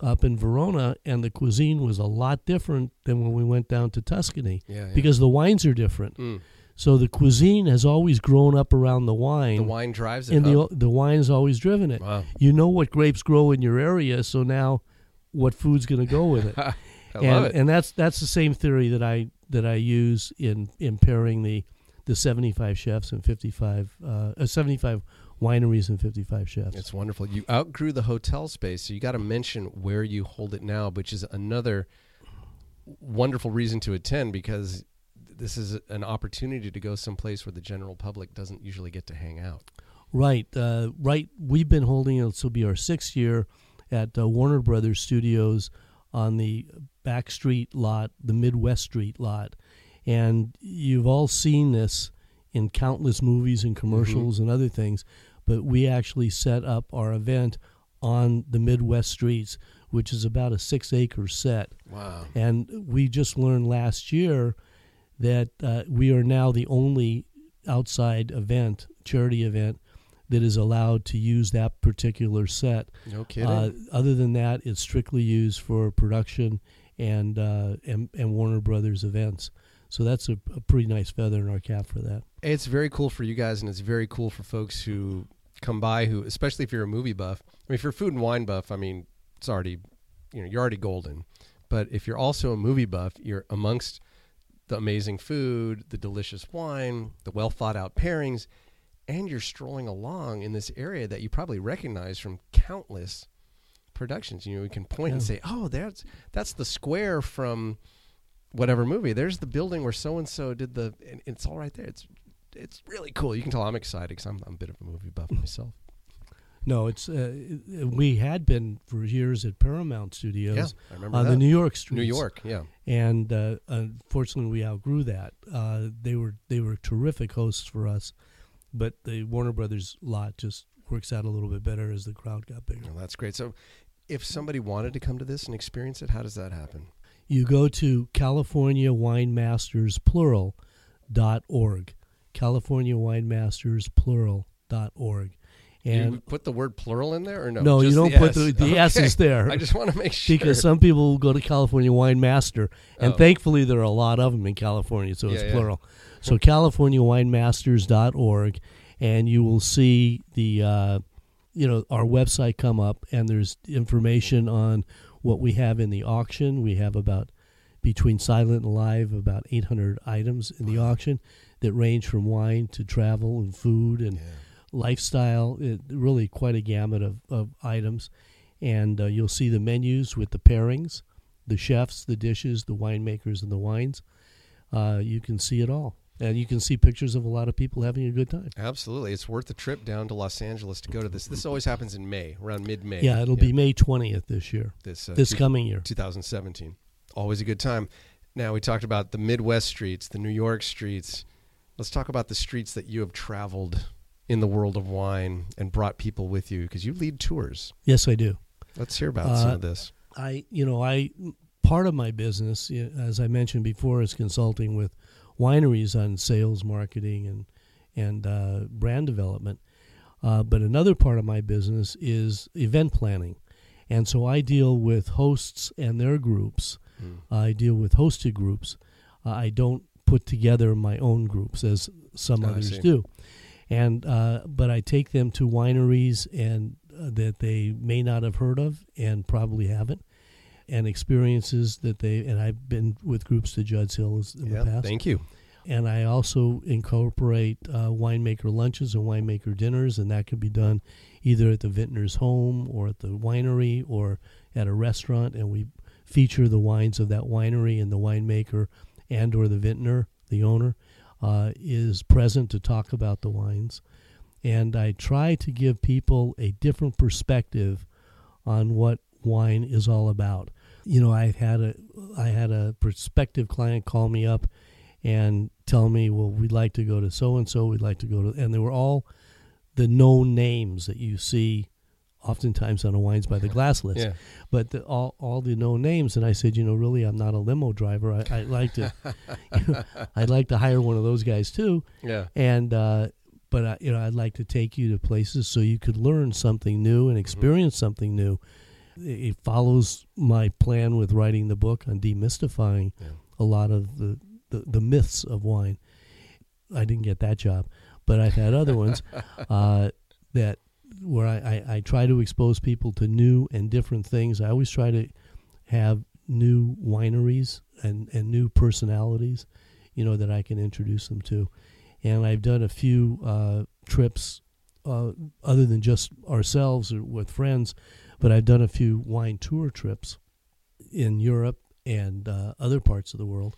up in Verona, and the cuisine was a lot different than when we went down to Tuscany Yeah, yeah. because the wines are different. Mm. So the cuisine has always grown up around the wine. the wine drives it. and the the wine's always driven it. Wow. You know what grapes grow in your area, so now what food's going to go with it? <laughs> I and love it. and that's that's the same theory that I that I use in in pairing the the 75 chefs and 55 uh, uh, 75 wineries and 55 chefs. It's wonderful. You outgrew the hotel space, so you got to mention where you hold it now, which is another wonderful reason to attend because this is an opportunity to go someplace where the general public doesn't usually get to hang out. Right, uh, right. We've been holding it. This will be our sixth year at uh, Warner Brothers Studios on the back street lot, the Midwest Street lot, and you've all seen this in countless movies and commercials and other things. But we actually set up our event on the Midwest streets, which is about a six-acre set. Wow. And we just learned last year that uh, we are now the only outside event, charity event, that is allowed to use that particular set. No kidding. Uh, other than that, it's strictly used for production and uh, and, and Warner Brothers events. So that's a, a pretty nice feather in our cap for that. It's very cool for you guys, and it's very cool for folks who come by. Who, especially if you're a movie buff. I mean, if you're food and wine buff, I mean, it's already, you know, you're already golden. But if you're also a movie buff, you're amongst the amazing food, the delicious wine, the well thought out pairings, and you're strolling along in this area that you probably recognize from countless productions. You know, we can point and Yeah. say, "Oh, that's that's the square from." whatever movie. There's the building where so and so did the. And it's all right there. It's it's really cool. You can tell I'm excited because I'm, I'm a bit of a movie buff myself. No, it's uh, we had been for years at Paramount Studios Yeah, I remember on that. the New York streets. New York, yeah. and uh, unfortunately we outgrew that. Uh, they were they were terrific hosts for us, but the Warner Brothers lot just works out a little bit better as the crowd got bigger. Well, that's great. So, if somebody wanted to come to this and experience it, how does that happen? You go to California Winemasters Plural dot org, California Winemasters Plural dot org, you and put the word plural in there, or no? no, you don't the put S? the the S is there. <laughs> I just want to make sure because some people will go to California Wine Master, and Oh. thankfully there are a lot of them in California, so it's Yeah, yeah. plural. So CaliforniaWinemasters.org, and you will see the uh, you know our website come up, and there's information on what we have in the auction. We have about between silent and live about 800 items in the auction that range from wine to travel and food and lifestyle. It, really quite a gamut of, of items. And uh, you'll see the menus with the pairings, the chefs, the dishes, the winemakers, and the wines. Uh, you can see it all. And you can see pictures of a lot of people having a good time. Absolutely, it's worth the trip down to Los Angeles to go to this. This always happens in May, around mid-May. Yeah, it'll be May 20th this year, this uh, this two- coming year. 2017. Always a good time. Now we talked about the Midwest streets, the New York streets. Let's talk about the streets that you have traveled in the world of wine and brought people with you because you lead tours. Yes, I do. Let's hear about some Uh, of this. I, you know, I part of my business, as I mentioned before, is consulting with wineries on sales, marketing, and and uh, brand development. Uh, but another part of my business is event planning, and so I deal with hosts and their groups. I deal with hosted groups. I don't put together my own groups as some Oh, others do, and uh, but I take them to wineries and uh, that they may not have heard of and probably haven't, and experiences that they and I've been with groups to Judd's Hill in Yeah, the past. thank you. And I also incorporate uh, winemaker lunches and winemaker dinners, and that can be done either at the vintner's home or at the winery or at a restaurant. And we feature the wines of that winery, and the winemaker and or the vintner, the owner, uh, is present to talk about the wines. And I try to give people a different perspective on what wine is all about. You know, I had a I had a prospective client call me up and tell me, "Well, we'd like to go to so and so. We'd like to go to," and they were all the known names that you see oftentimes on a wines by the glass list. Yeah. But the, all all the known names, and I said, you know, really, I'm not a limo driver. I, I'd like to, <laughs> I'd like to hire one of those guys too. Yeah. And uh, but I, you know, I'd like to take you to places so you could learn something new and experience something new. It follows my plan with writing the book on demystifying Yeah. a lot of the, the, the myths of wine. I didn't get that job, but I've had other ones <laughs> uh, that where I, I, I try to expose people to new and different things. I always try to have new wineries and, and new personalities, you know, that I can introduce them to. And I've done a few uh, trips uh, other than just ourselves or with friends, but I've done a few wine tour trips in Europe and uh, other parts of the world.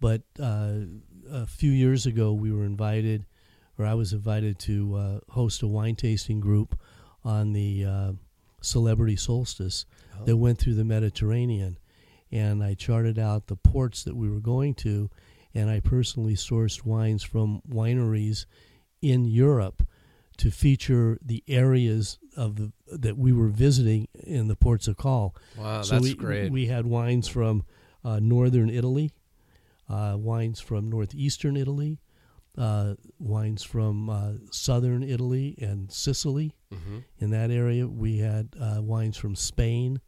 But uh, a few years ago, we were invited, or I was invited to uh, host a wine tasting group on the uh, Celebrity Solstice that went through the Mediterranean. And I charted out the ports that we were going to, and I personally sourced wines from wineries in Europe to feature the areas of the that we were visiting in the ports of call. Wow, so that's we, great. We had wines from uh, northern Italy, uh, wines from northeastern Italy, uh, wines from uh, southern Italy and Sicily. hmm In that area, we had uh, wines from Spain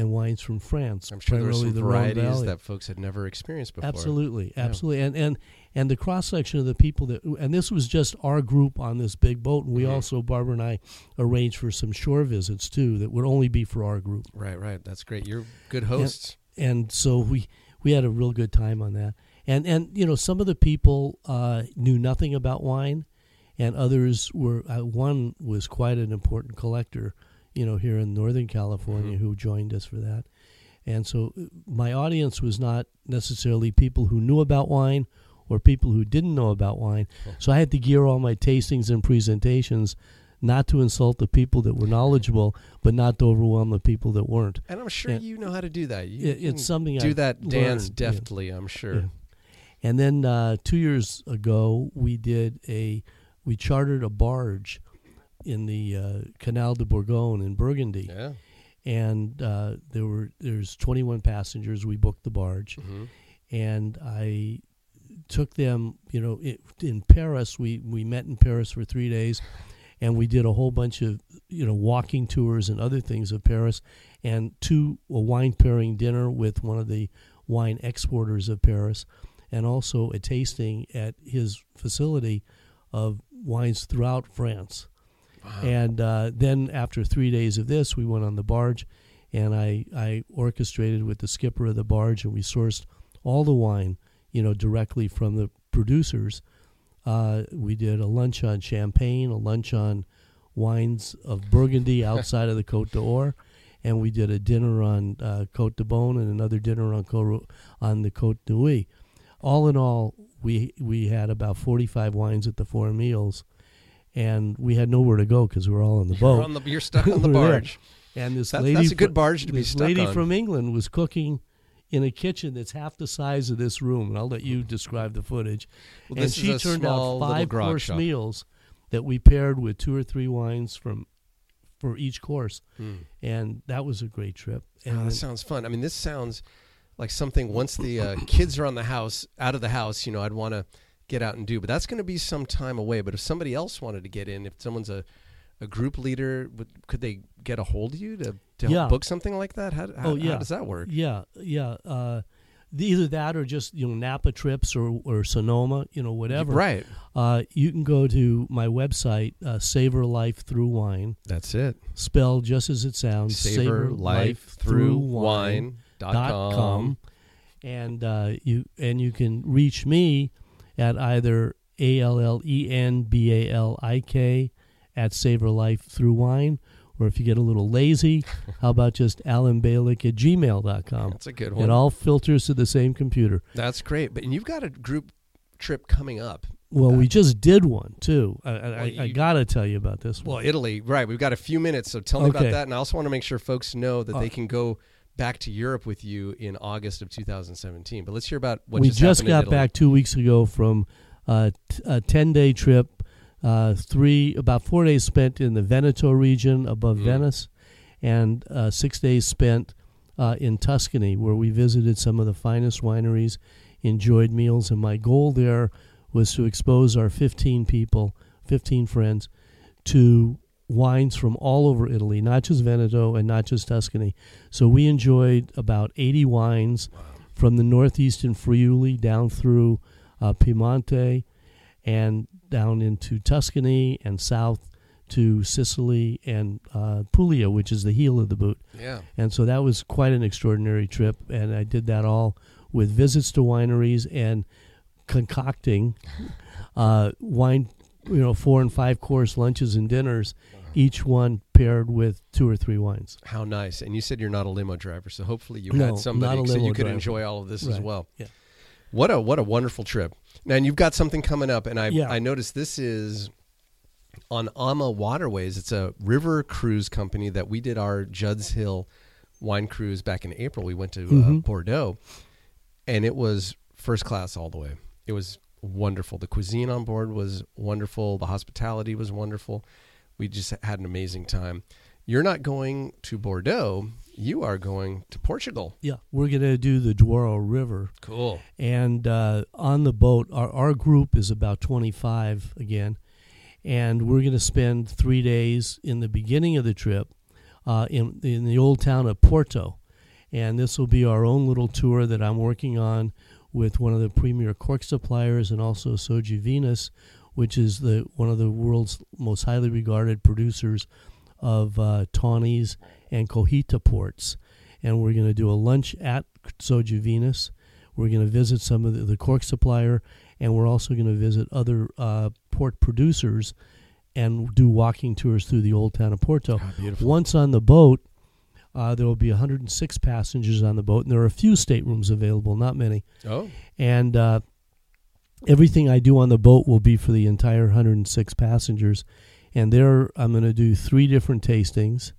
and wines from France. I'm sure there were some the varieties that folks had never experienced before. Absolutely, Yeah. absolutely, and and and the cross section of the people that, and this was just our group on this big boat, and we Mhm. also Barbara and I arranged for some shore visits too that would only be for our group, Right, right. That's great. You're good hosts. and so we we had a real good time on that, and and you know some of the people uh, knew nothing about wine, and others were uh, one was quite an important collector, you know, here in Northern California Mhm. who joined us for that. And so uh, my audience was not necessarily people who knew about wine or people who didn't know about wine. So I had to gear all my tastings and presentations not to insult the people that were knowledgeable, but not to overwhelm the people that weren't. And I'm sure Yeah. you know how to do that. You, It- it's something do I've that dance learned, yeah. deftly. I'm sure. Yeah. And then uh, two years ago, we did a we chartered a barge in the uh, Canal de Bourgogne in Burgundy, Yeah. and uh, there were there's 21 passengers. We booked the barge, hmm and I took them. You know, it, in Paris, we we met in Paris for three days, and we did a whole bunch of you know walking tours and other things of Paris, and two a wine pairing dinner with one of the wine exporters of Paris, and also a tasting at his facility of wines throughout France. Wow. And uh, then after three days of this, we went on the barge, and I, I orchestrated with the skipper of the barge, and we sourced all the wine, you know, directly from the producers. Uh, we did a lunch on champagne, a lunch on wines of Burgundy <laughs> outside of the Côte d'Or, and we did a dinner on uh, Côte de Beaune and another dinner on Côte, on the Côte de Nuits. All in all, we we had about forty five wines at the four meals, and we had nowhere to go because we were all on the <laughs> You're, boat. on the, you're stuck <laughs> on the barge. And this lady, that's a good barge to be stuck lady on. from England was cooking in a kitchen that's half the size of this room, and I'll let you describe the footage. Well, and she turned out five course shop. meals that we paired with two or three wines from for each course, Hmm. and that was a great trip. Oh, that sounds fun. I mean, this sounds like something once the uh, kids are on the house, out of the house, you know, I'd want to get out and do. But that's going to be some time away. But if somebody else wanted to get in, if someone's a, a group leader, would, could they get a hold of you to, to help Yeah. book something like that? How, how, Oh, yeah. how does that work? Yeah, yeah. Uh, the- either that or just you know Napa trips or or Sonoma, you know whatever. Right. Uh, you can go to my website, uh, Savor Life Through Wine, That's it. spelled just as it sounds. SavorLifeThroughWine.com. dot com, and uh, you and you can reach me at either a l l e n b a l i k at Savor Life Through Wine, or if you get a little lazy, <laughs> how about just Allen Balik at gmail.com. That's a good one. It all filters to the same computer. That's great. But and you've got a group trip coming up. Well, we just did one too. I, I, Well, I, I gotta tell you about this Well. Italy, right? We've got a few minutes, so tell me about that. And I also want to make sure folks know that Uh, they can go back to Europe with you in August of 2017. But let's hear about what we just, just got back two weeks ago from uh, t- a ten day trip. Uh, three about four days spent in the Veneto region above Mm. Venice, and uh, six days spent uh, in Tuscany, where we visited some of the finest wineries, enjoyed meals, and my goal there was to expose our 15 people, 15 friends, to wines from all over Italy, not just Veneto and not just Tuscany. So we enjoyed about 80 wines from the northeastern Friuli down through uh, Piemonte and down into Tuscany and south to Sicily and uh, Puglia, which is the heel of the boot. Yeah. And so that was quite an extraordinary trip. And I did that all with visits to wineries and concocting <laughs> uh, wine, you know, four and five course lunches and dinners, each one paired with two or three wines. How nice. And you said you're not a limo driver, so hopefully you No, had somebody so you could driver. enjoy all of this as well. Yeah. What a what a wonderful trip. Now, and you've got something coming up, and I Yeah. I noticed this is on Ama Waterways. It's a river cruise company that we did our Judd's Hill wine cruise back in April. We went to uh, Mhm. Bordeaux, and it was first class all the way. It was wonderful. The cuisine on board was wonderful. The hospitality was wonderful. We just had an amazing time. You're not going to Bordeaux. You are going to Portugal. Yeah. We're going to do the Douro River. Cool. And uh, on the boat, our, our group is about 25 again. And we're going to spend three days in the beginning of the trip uh, in, in the old town of Porto. And this will be our own little tour that I'm working on with one of the premier cork suppliers and also Sogevinus, which is the one of the world's most highly regarded producers of uh, tawnies and colheita ports. And we're going to do a lunch at Sogevinus. We're going to visit some of the, the cork supplier, and we're also going to visit other uh, port producers and do walking tours through the old town of Porto. Beautiful. Once on the boat, uh, there will be 106 passengers on the boat, and there are a few staterooms available, not many. Oh, And uh, everything I do on the boat will be for the entire 106 passengers. And there, I'm going to do three different tastings.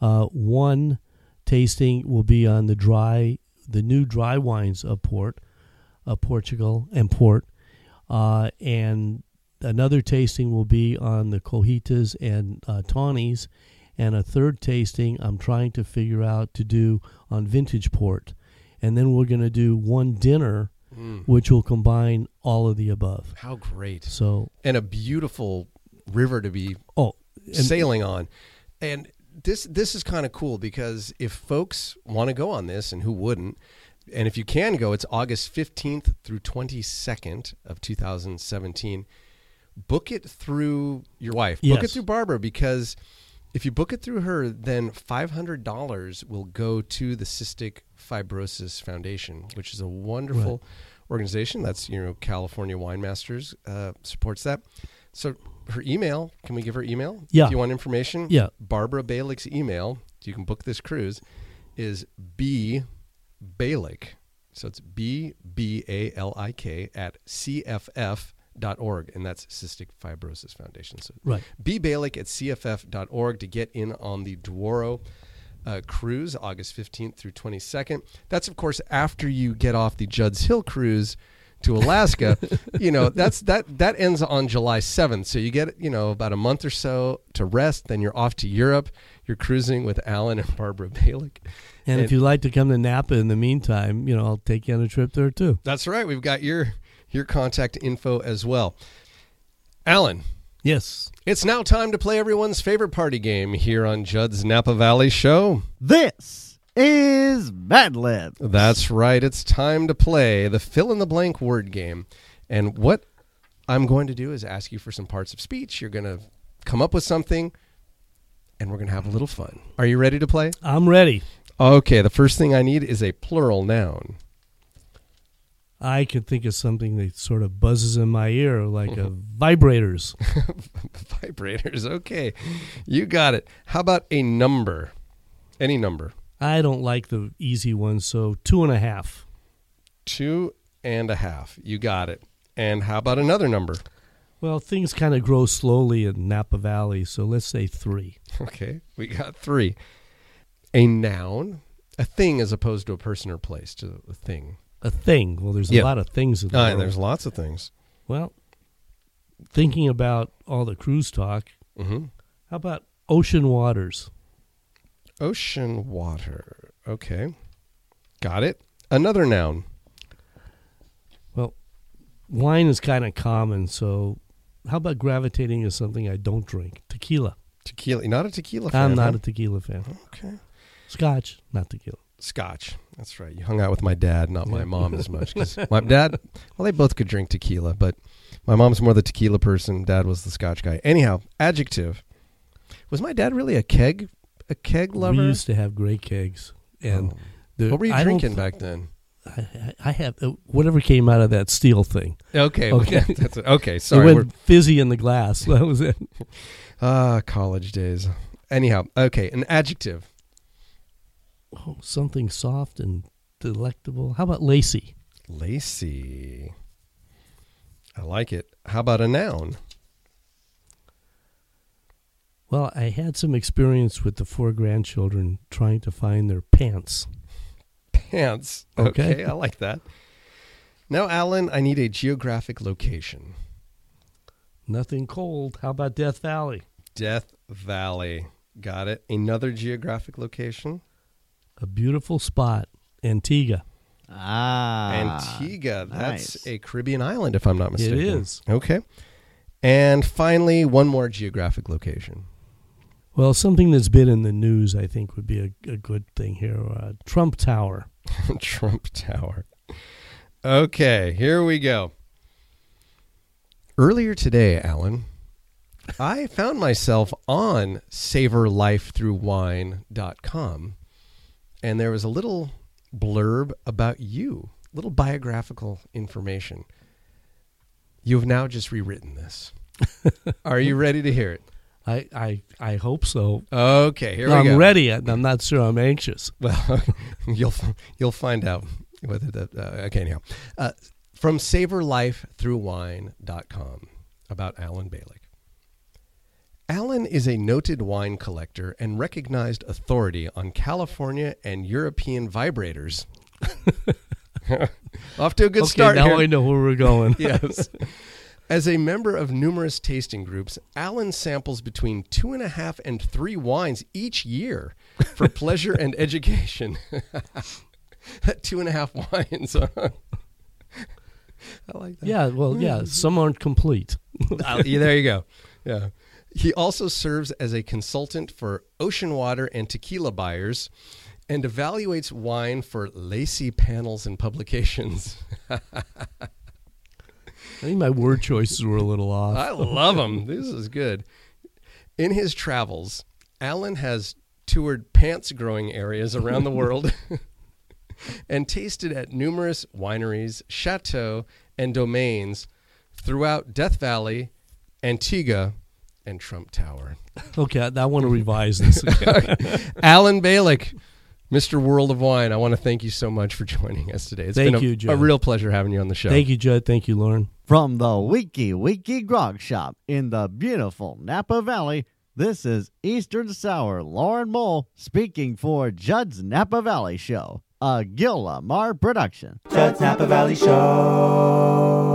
Uh, one tasting will be on the dry, the new dry wines of port, of Portugal and port, uh, and another tasting will be on the colheitas and uh, tawnies, and a third tasting I'm trying to figure out to do on vintage port, and then we're going to do one dinner, Mm. which will combine all of the above. how great. So, And a beautiful river to be oh, and- sailing on. And this this is kind of cool because if folks want to go on this and who wouldn't and if you can go it's August 15th through 22nd of 2017 book it through your wife book it through Barbara because if you book it through her then $500 will go to the Cystic Fibrosis Foundation which is a wonderful organization that's you know California Wine Masters uh, supports that so her email, can we give her email? Yeah. If you want information? Yeah. Barbara Balik's email, so you can book this cruise, is B Balik. So it's B B A L I K at CFF.org, and that's Cystic Fibrosis Foundation. So Right. B Balik at CFF.org to get in on the Douro uh, cruise, August 15th through 22nd. That's, of course, after you get off the Judd's Hill cruise to <laughs> Alaska. you know, that's that that ends on July 7th. So you get, you know, about a month or so to rest, then you're off to Europe. You're cruising with Allen and Barbara Balik. and if you'd like to come to Napa in the meantime, you know, I'll take you on a trip there too. That's right. We've got your your contact info as well. Allen, Yes. it's now time to play everyone's favorite party game here on Judd's Napa Valley Show. This is Mad Lib. That's right. It's time to play the fill in the blank word game. And what I'm going to do is ask you for some parts of speech. You're going to come up with something, and we're going to have a little fun. Are you ready to play? I'm ready. Okay, the first thing I need is a plural noun. I can think of something that sort of buzzes in my ear, like a <laughs> vibrators. <laughs> Vibrators. Okay, you got it. How about a number? Any number. I don't like the easy ones, so two and a half. Two and a half. You got it. And how about another number? Well, things kind of grow slowly in Napa Valley, so let's say three. <laughs> Okay, we got three. A noun, a thing as opposed to a person or place, to a thing. A thing. Well, there's a Yeah. lot of things in the Uh, there's lots of things. Well, thinking about all the cruise talk, hmm how about ocean waters? Ocean water. Okay, got it. Another noun. Well, wine is kind of common, so how about gravitating to something I don't drink? Tequila. Tequila. Not a tequila fan. I'm not huh? a tequila fan. Okay. Scotch, not tequila. Scotch. That's right. You hung out with my dad, not my mom as <laughs> much. 'cause my dad, well, they both could drink tequila, but my mom's more the tequila person. Dad was the Scotch guy. Anyhow, adjective. Was my dad really a keg, a keg lover? We used to have great kegs, and Oh. the, what were you I drinking back then? I, I have uh, whatever came out of that steel thing. Okay. <laughs> Okay. That's it. Okay. it Sorry. we're- went fizzy in the glass. <laughs> That was it. Ah, college days. Anyhow, okay. An adjective. Oh, something soft and delectable. How about lacy? Lacy. I like it. How about a noun? Well, I had some experience with the four grandchildren trying to find their pants. Pants. Okay. okay I like that. Now, Allen, I need a geographic location. Nothing cold. How about Death Valley? Death Valley. Got it. Another geographic location. A beautiful spot. Antigua. Ah. Antigua. That's nice. a Caribbean island, if I'm not mistaken. is. Okay. And finally, one more geographic location. Well, something that's been in the news, I think, would be a, a good thing here. Uh, Trump Tower. <laughs> Trump Tower. Okay, here we go. Earlier today, Allen, I found myself on savorlifethroughwine.com and there was a little blurb about you, little biographical information. You have now just rewritten this. <laughs> Are you ready to hear it? I, I, I hope so. Okay, here we go. I'm we go. ready. I'm not sure I'm anxious. <laughs> Well, <laughs> you'll you'll find out whether that. Uh, okay, anyhow, uh, from SavorLifeThroughWine.com about Allen Balik. Allen is a noted wine collector and recognized authority on California and European vibrators. <laughs> Off to a good okay, start now here. I know where we're going. <laughs> yes. As a member of numerous tasting groups, Allen samples between two and a half and three wines each year for <laughs> pleasure and education. two and a half wines. huh? I like that. Yeah, well, yeah. Mm-hmm. Some aren't complete. There you go. Yeah. He also serves as a consultant for ocean water and tequila buyers and evaluates wine for lacy panels and publications. <laughs> I think my word choices were a little off. I love them. This is good. In his travels, Allen has toured pants growing areas around the world <laughs> and tasted at numerous wineries, chateaux, and domains throughout Death Valley, Antigua, and Trump Tower. <laughs> okay, I, I want to revise this. <laughs> Allen Balik, Mr. World of Wine, I want to thank you so much for joining us today. It's Thank been a, you, a real pleasure having you on the show. Thank you, Judd. Thank you, Lauren. From the Wiki Wiki Grog Shop in the beautiful Napa Valley, this is Eastern Sour Lauren Mole speaking for Judd's Napa Valley Show, a Gil Lamar production. Judd's Napa Valley Show.